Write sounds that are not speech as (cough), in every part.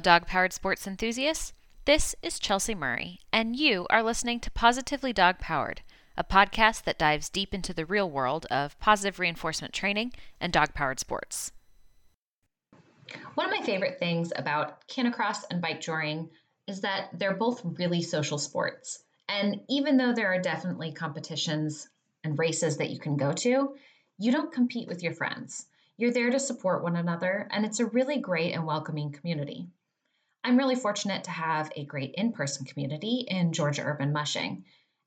Dog powered sports enthusiasts. This is Chelsea Murray, and you are listening to Positively Dog Powered, a podcast that dives deep into the real world of positive reinforcement training and dog powered sports. One of my favorite things about canicross and bike joring is that they're both really social sports. And even though there are definitely competitions and races that you can go to, you don't compete with your friends. You're there to support one another, and it's a really great and welcoming community. I'm really fortunate to have a great in person community in Georgia Urban Mushing.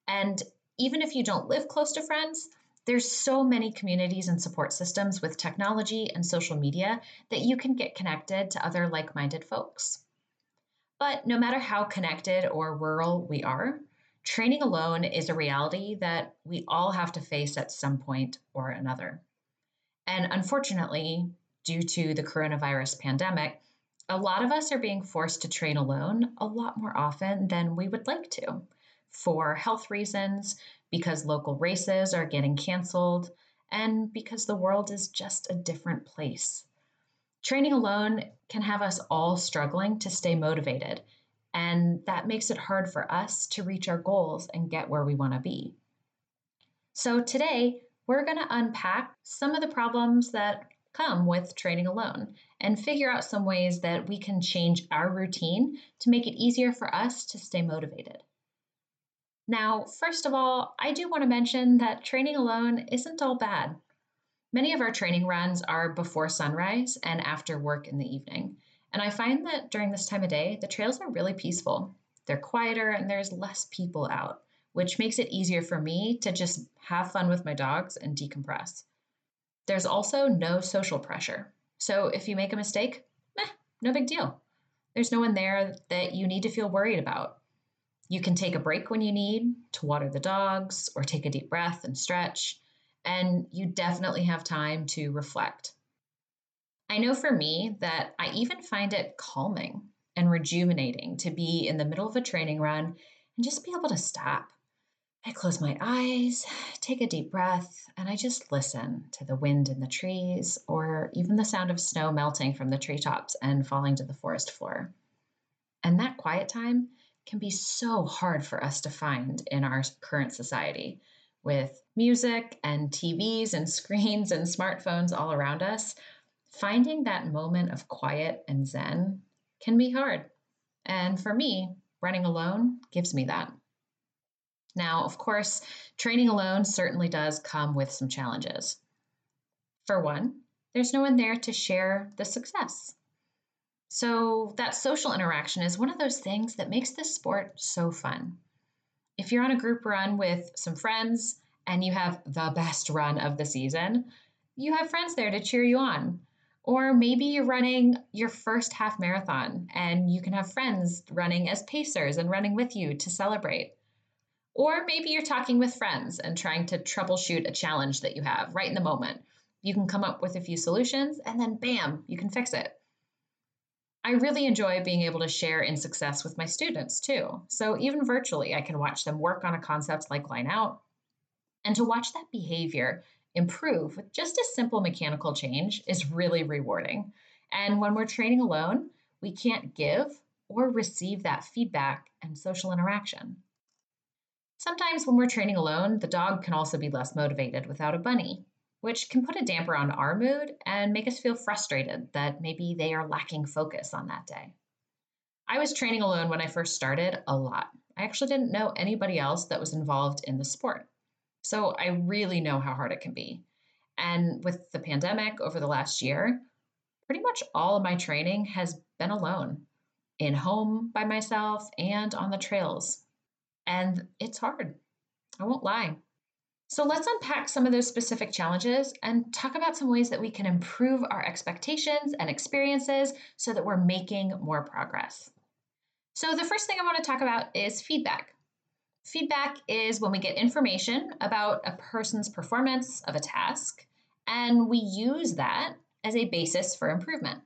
And even if you don't live close to friends, there's so many communities and support systems with technology and social media that you can get connected to other like minded folks. But no matter how connected or rural we are, training alone is a reality that we all have to face at some point or another. And unfortunately, due to the coronavirus pandemic, a lot of us are being forced to train alone a lot more often than we would like to for health reasons, because local races are getting canceled, and because the world is just a different place. Training alone can have us all struggling to stay motivated, and that makes it hard for us to reach our goals and get where we want to be. So, today we're going to unpack some of the problems that come with training alone and figure out some ways that we can change our routine to make it easier for us to stay motivated. Now, first of all, I do want to mention that training alone isn't all bad. Many of our training runs are before sunrise and after work in the evening. And I find that during this time of day, the trails are really peaceful. They're quieter and there's less people out which makes it easier for me to just have fun with my dogs and decompress. There's also no social pressure. So if you make a mistake, eh, no big deal. There's no one there that you need to feel worried about. You can take a break when you need to water the dogs or take a deep breath and stretch, and you definitely have time to reflect. I know for me that I even find it calming and rejuvenating to be in the middle of a training run and just be able to stop I close my eyes, take a deep breath, and I just listen to the wind in the trees or even the sound of snow melting from the treetops and falling to the forest floor. And that quiet time can be so hard for us to find in our current society with music and TVs and screens and smartphones all around us. Finding that moment of quiet and zen can be hard. And for me, running alone gives me that. Now, of course, training alone certainly does come with some challenges. For one, there's no one there to share the success. So, that social interaction is one of those things that makes this sport so fun. If you're on a group run with some friends and you have the best run of the season, you have friends there to cheer you on. Or maybe you're running your first half marathon and you can have friends running as pacers and running with you to celebrate. Or maybe you're talking with friends and trying to troubleshoot a challenge that you have right in the moment. You can come up with a few solutions and then bam, you can fix it. I really enjoy being able to share in success with my students too. So even virtually, I can watch them work on a concept like line out. And to watch that behavior improve with just a simple mechanical change is really rewarding. And when we're training alone, we can't give or receive that feedback and social interaction. Sometimes when we're training alone, the dog can also be less motivated without a bunny, which can put a damper on our mood and make us feel frustrated that maybe they are lacking focus on that day. I was training alone when I first started a lot. I actually didn't know anybody else that was involved in the sport. So I really know how hard it can be. And with the pandemic over the last year, pretty much all of my training has been alone, in home by myself and on the trails and it's hard. I won't lie. So let's unpack some of those specific challenges and talk about some ways that we can improve our expectations and experiences so that we're making more progress. So, the first thing I want to talk about is feedback. Feedback is when we get information about a person's performance of a task, and we use that as a basis for improvement.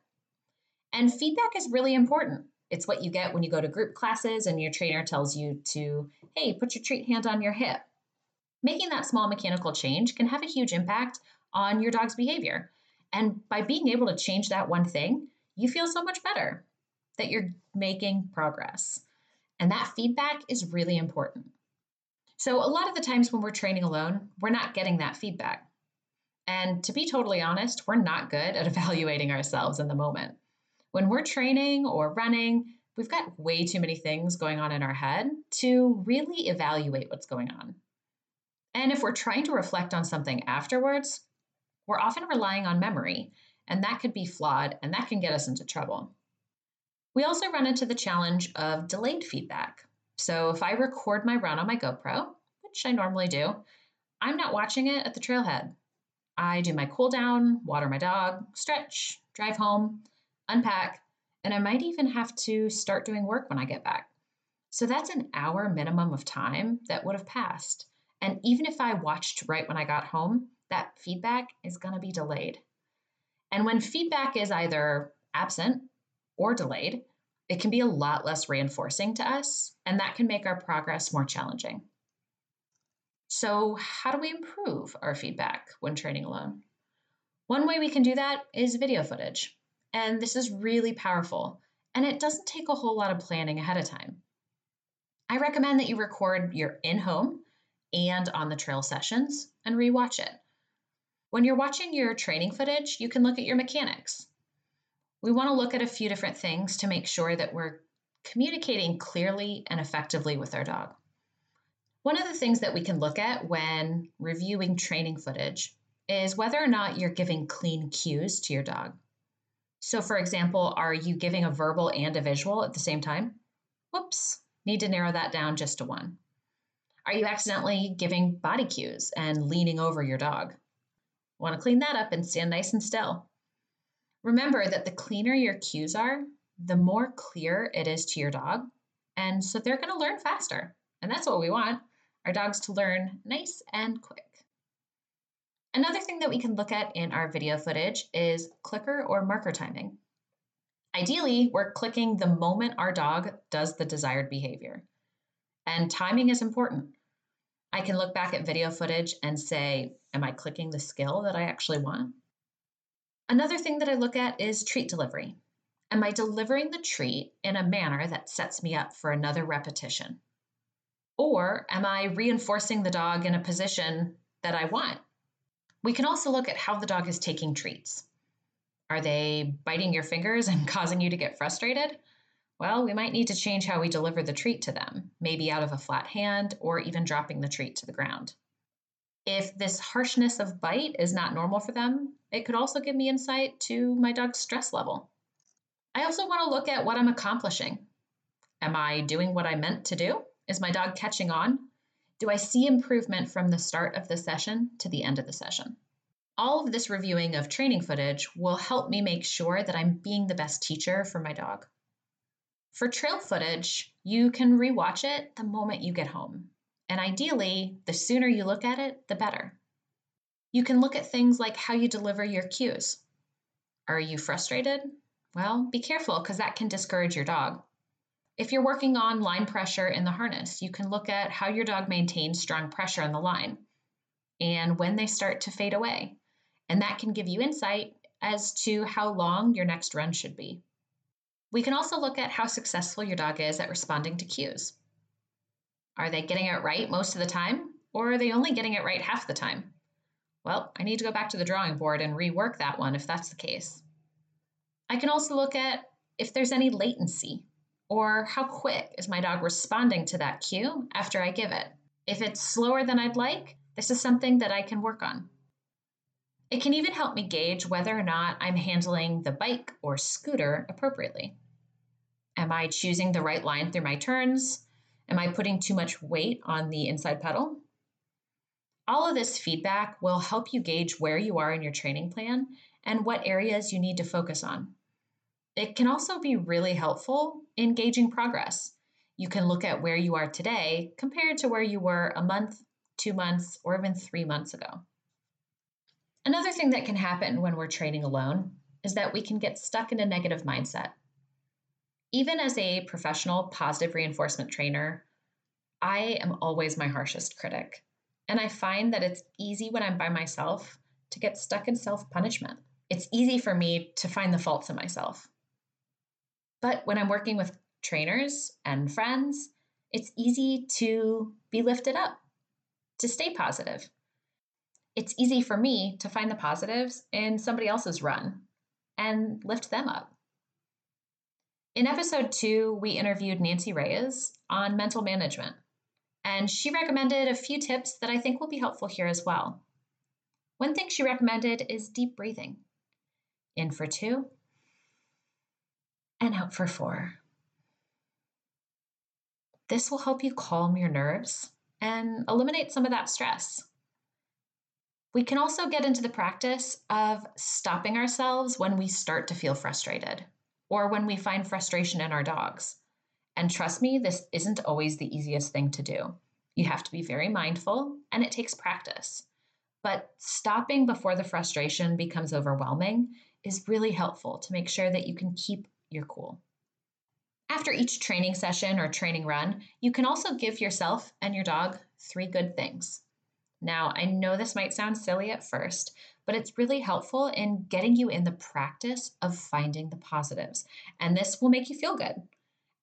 And feedback is really important it's what you get when you go to group classes and your trainer tells you to, hey, put your treat hand on your hip. Making that small mechanical change can have a huge impact on your dog's behavior. And by being able to change that one thing, you feel so much better, that you're making progress. And that feedback is really important. So, a lot of the times when we're training alone, we're not getting that feedback. And to be totally honest, we're not good at (laughs) evaluating ourselves in the moment. When we're training or running, we've got way too many things going on in our head to really evaluate what's going on. And if we're trying to reflect on something afterwards, we're often relying on memory, and that could be flawed and that can get us into trouble. We also run into the challenge of delayed feedback. So if I record my run on my GoPro, which I normally do, I'm not watching it at the trailhead. I do my cool down, water my dog, stretch, drive home, unpack, and I might even have to start doing work when I get back. So that's an hour minimum of time that would have passed. And even if I watched right when I got home, that feedback is going to be delayed. And when feedback is either absent or delayed, it can be a lot less reinforcing to us, and that can make our progress more challenging. So, how do we improve our feedback when training alone? One way we can do that is video footage. And this is really powerful, and it doesn't take a whole lot of planning ahead of time. I recommend that you record your in home and on the trail sessions and rewatch it. When you're watching your training footage, you can look at your mechanics. We want to look at a few different things to make sure that we're communicating clearly and effectively with our dog. One of the things that we can look at when reviewing training footage is whether or not you're giving clean cues to your dog. So, for example, are you giving a verbal and a visual at the same time? Whoops, need to narrow that down just to one. Are you accidentally giving body cues and leaning over your dog? Want to clean that up and stand nice and still. Remember that the cleaner your cues are, the more clear it is to your dog. And so they're going to learn faster. And that's what we want our dogs to learn nice and quick. Another thing that we can look at in our video footage is clicker or marker timing. Ideally, we're clicking the moment our dog does the desired behavior. And timing is important. I can look back at video footage and say, Am I clicking the skill that I actually want? Another thing that I look at is treat delivery. Am I delivering the treat in a manner that sets me up for another repetition? Or am I reinforcing the dog in a position that I want? We can also look at how the dog is taking treats. Are they biting your fingers and (laughs) causing you to get frustrated? Well, we might need to change how we deliver the treat to them, maybe out of a flat hand or even dropping the treat to the ground. If this harshness of bite is not normal for them, it could also give me insight to my dog's stress level. I also want to look at what I'm accomplishing. Am I doing what I meant to do? Is my dog catching on? Do I see improvement from the start of the session to the end of the session? All of this reviewing of training footage will help me make sure that I'm being the best teacher for my dog. For trail footage, you can rewatch it the moment you get home. And ideally, the sooner you look at it, the better. You can look at things like how you deliver your cues. Are you frustrated? Well, be careful because that can discourage your dog. If you're working on line pressure in the harness, you can look at how your dog maintains strong pressure on the line and when they start to fade away. And that can give you insight as to how long your next run should be. We can also look at how successful your dog is at responding to cues. Are they getting it right most of the time, or are they only getting it right half the time? Well, I need to go back to the drawing board and rework that one if that's the case. I can also look at if there's any latency, or how quick is my dog responding to that cue after I give it. If it's slower than I'd like, this is something that I can work on. It can even help me gauge whether or not I'm handling the bike or scooter appropriately. Am I choosing the right line through my turns? Am I putting too much weight on the inside pedal? All of this feedback will help you gauge where you are in your training plan and what areas you need to focus on. It can also be really helpful in gauging progress. You can look at where you are today compared to where you were a month, two months, or even three months ago. Another thing that can happen when we're training alone is that we can get stuck in a negative mindset. Even as a professional positive reinforcement trainer, I am always my harshest critic. And I find that it's easy when I'm by myself to get stuck in self punishment. It's easy for me to find the faults in myself. But when I'm working with trainers and friends, it's easy to be lifted up, to stay positive. It's easy for me to find the positives in somebody else's run and lift them up. In episode two, we interviewed Nancy Reyes on mental management, and she recommended a few tips that I think will be helpful here as well. One thing she recommended is deep breathing in for two and out for four. This will help you calm your nerves and eliminate some of that stress. We can also get into the practice of stopping ourselves when we start to feel frustrated or when we find frustration in our dogs. And trust me, this isn't always the easiest thing to do. You have to be very mindful and it takes practice. But stopping before the frustration becomes overwhelming is really helpful to make sure that you can keep your cool. After each training session or training run, you can also give yourself and your dog three good things. Now, I know this might sound silly at first, but it's really helpful in getting you in the practice of finding the positives. And this will make you feel good.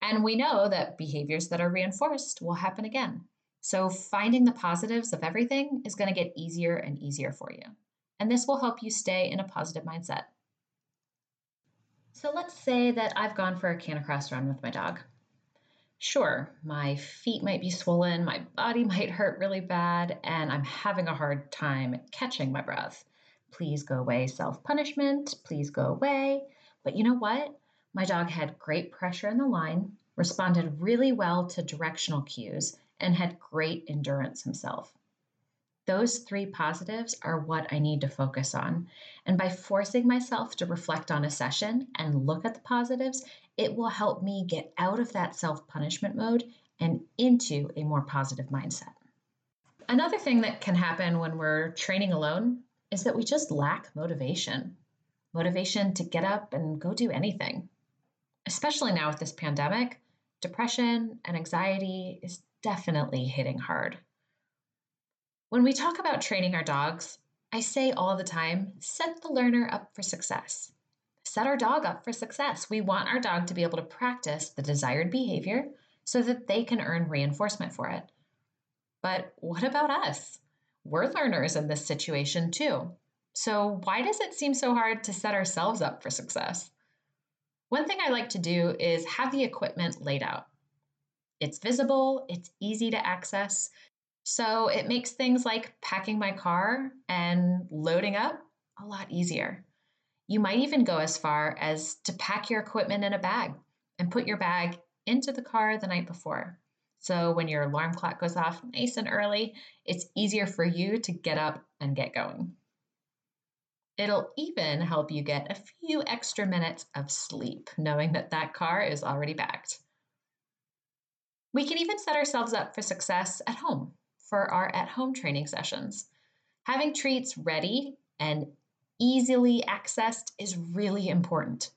And we know that behaviors that are reinforced will happen again. So, finding the positives of everything is going to get easier and easier for you. And this will help you stay in a positive mindset. So, let's say that I've gone for a canicross run with my dog. Sure, my feet might be swollen, my body (laughs) might hurt really bad, and I'm having a hard time catching my breath. Please go away, self punishment. Please go away. But you know what? My dog had great pressure in the line, responded really well to directional cues, and had great endurance himself. Those three positives are what I need to focus on. And by forcing myself to reflect on a session and look at the positives, it will help me get out of that self punishment mode and into a more positive mindset. Another thing that can happen when we're training alone is that we just lack motivation motivation to get up and go do anything. Especially now with this pandemic, depression and anxiety is definitely hitting hard. When we talk about training our dogs, I say all the time set the learner up for success. Set our dog up for success. We want our dog to be able to practice the desired behavior so that they can earn reinforcement for it. But what about us? we're learners in this situation too. So, why does it seem so hard to set ourselves up for success? One thing I like to do is have the equipment laid out. It's visible, it's easy to access, so it makes things like packing my car and loading up a lot easier. You might even go as far as to pack your equipment in a bag and put your bag into the car the night before. So when your alarm clock goes off nice and early, it's easier for you to get up and get going. It'll even help you get a few extra minutes of sleep, knowing that that car is already backed. We can even set ourselves up for success at home for our at home training sessions. Having treats ready and easily accessed is really important.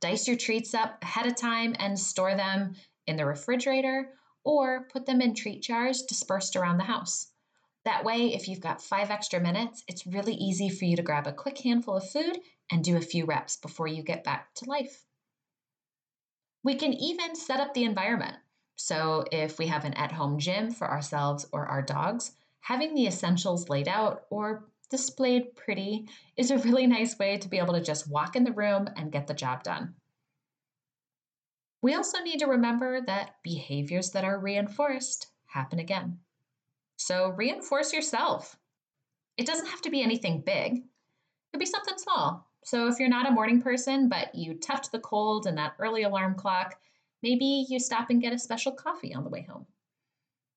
Dice your treats up ahead of time and store them in the refrigerator or put them in treat jars dispersed around the house. That way, if you've got five extra minutes, it's really easy for you to grab a quick handful of food and do a few reps before you get back to life. We can even set up the environment. So, if we have an at home gym for ourselves or our dogs, having the essentials laid out or displayed pretty is a really nice way to be able to just walk in the room and get the job done. We also need to remember that behaviors that are reinforced happen again. So reinforce yourself. It doesn't have to be anything big, it could be something small. So if you're not a morning person, but you toughed the cold and that early alarm clock, maybe you stop and get a special coffee on the way home.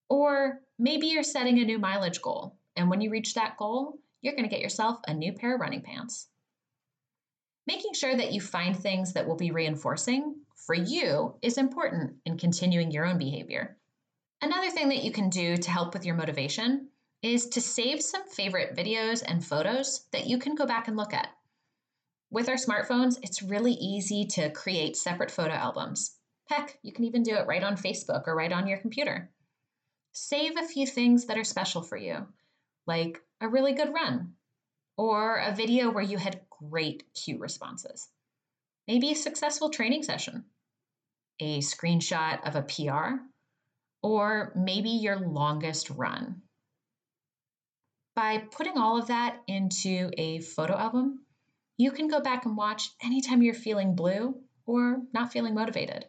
Or maybe you're setting a new mileage goal, and when you reach that goal, you're going to get yourself a new pair of running pants. Making sure that you find things that will be reinforcing for you is important in continuing your own behavior. Another thing that you can do to help with your motivation is to save some favorite videos and photos that you can go back and look at. With our smartphones, it's really easy to create separate photo albums. Heck, you can even do it right on Facebook or right on your computer. Save a few things that are special for you, like a really good run or a video where you had great cue responses. maybe a successful training session, a screenshot of a PR, or maybe your longest run. By putting all of that into a photo album, you can go back and watch anytime you're feeling blue or not feeling motivated.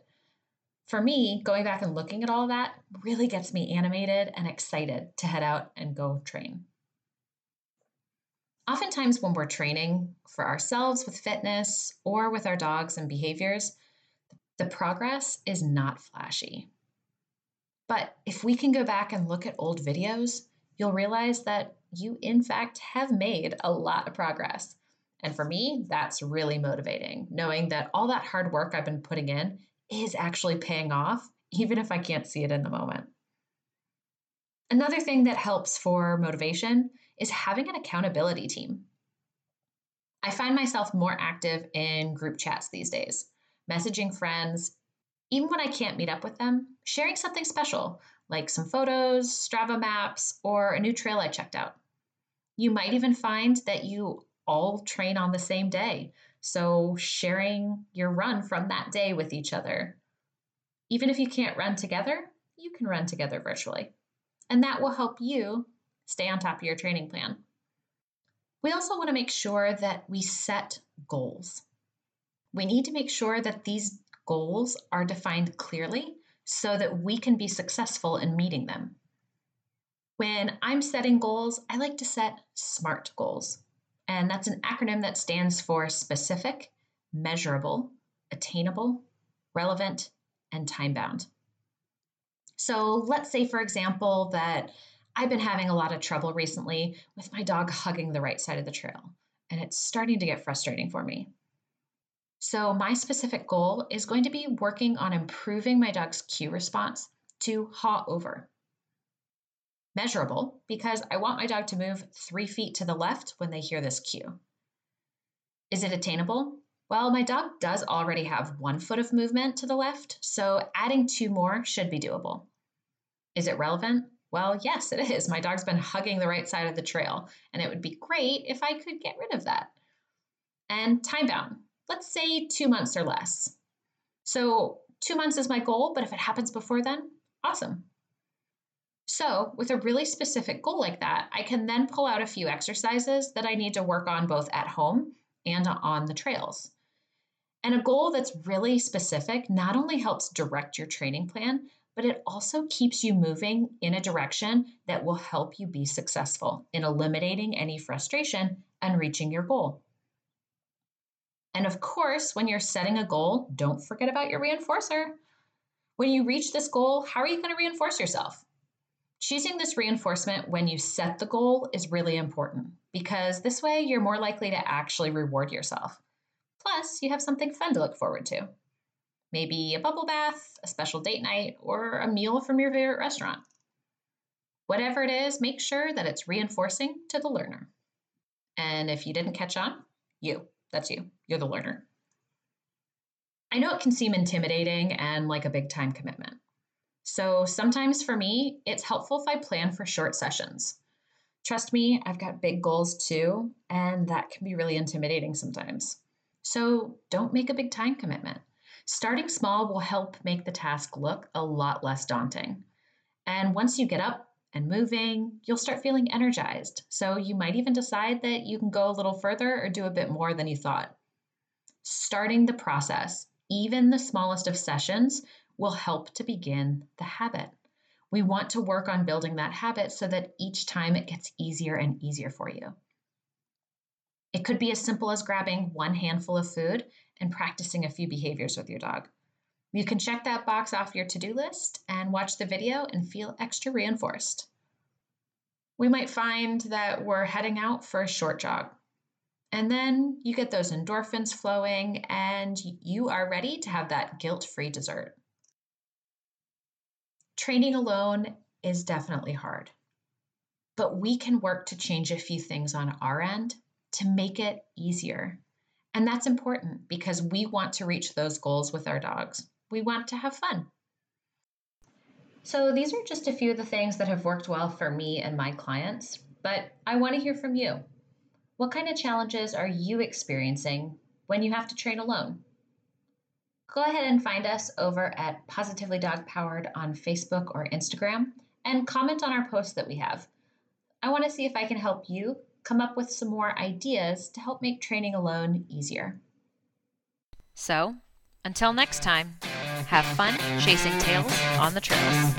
For me, going back and looking at all that really gets me animated and excited to head out and go train. Oftentimes, when we're training for ourselves with fitness or with our dogs and behaviors, the progress is not flashy. But if we can go back and look at old videos, you'll realize that you, in fact, have made a lot of progress. And for me, that's really motivating, knowing that all that hard work I've been putting in is actually paying off, even if I can't see it in the moment. Another thing that helps for motivation is having an accountability team. I find myself more active in group chats these days, messaging friends, even when I can't meet up with them, sharing something special like some photos, Strava maps, or a new trail I checked out. You might even find that you all train on the same day, so sharing your run from that day with each other. Even if you can't run together, you can run together virtually. And that will help you stay on top of your training plan. We also want to make sure that we set goals. We need to make sure that these goals are defined clearly so that we can be successful in meeting them. When I'm setting goals, I like to set SMART goals. And that's an acronym that stands for specific, measurable, attainable, relevant, and time bound. So let's say, for example, that I've been having a lot of trouble recently with my dog hugging the right side of the trail, and it's starting to get frustrating for me. So, my specific goal is going to be working on improving my dog's cue response to haw over. Measurable, because I want my dog to move three feet to the left when they hear this cue. Is it attainable? Well, my dog does already have one foot of movement to the left, so adding two more should be doable. Is it relevant? Well, yes, it is. My dog's been hugging the right side of the trail, and it would be great if I could get rid of that. And time bound let's say two months or less. So, two months is my goal, but if it happens before then, awesome. So, with a really specific goal like that, I can then pull out a few exercises that I need to work on both at home and on the trails. And a goal that's really specific not only helps direct your training plan, but it also keeps you moving in a direction that will help you be successful in eliminating any frustration and reaching your goal. And of course, when you're setting a goal, don't forget about your reinforcer. When you reach this goal, how are you going to reinforce yourself? Choosing this reinforcement when you set the goal is really important because this way you're more likely to actually reward yourself. Plus, you have something fun to look forward to. Maybe a bubble bath, a special date night, or a meal from your favorite restaurant. Whatever it is, make sure that it's reinforcing to the learner. And if you didn't catch on, you. That's you. You're the learner. I know it can seem intimidating and like a big time commitment. So sometimes for me, it's helpful if I plan for short sessions. Trust me, I've got big goals too, and that can be really intimidating sometimes. So don't make a big time commitment. Starting small will help make the task look a lot less daunting. And once you get up and moving, you'll start feeling energized. So you might even decide that you can go a little further or do a bit more than you thought. Starting the process, even the smallest of sessions, will help to begin the habit. We want to work on building that habit so that each time it gets easier and easier for you. It could be as simple as grabbing one handful of food and practicing a few behaviors with your dog. You can check that box off your to do list and watch the video and feel extra reinforced. We might find that we're heading out for a short jog. And then you get those endorphins flowing, and you are ready to have that guilt free dessert. Training alone is definitely hard, but we can work to change a few things on our end to make it easier. And that's important because we want to reach those goals with our dogs we want to have fun. So, these are just a few of the things that have worked well for me and my clients, but I want to hear from you. What kind of challenges are you experiencing when you have to train alone? Go ahead and find us over at Positively Dog Powered on Facebook or Instagram and comment on our posts that we have. I want to see if I can help you come up with some more ideas to help make training alone easier. So, until next time, have fun chasing tails on the trails.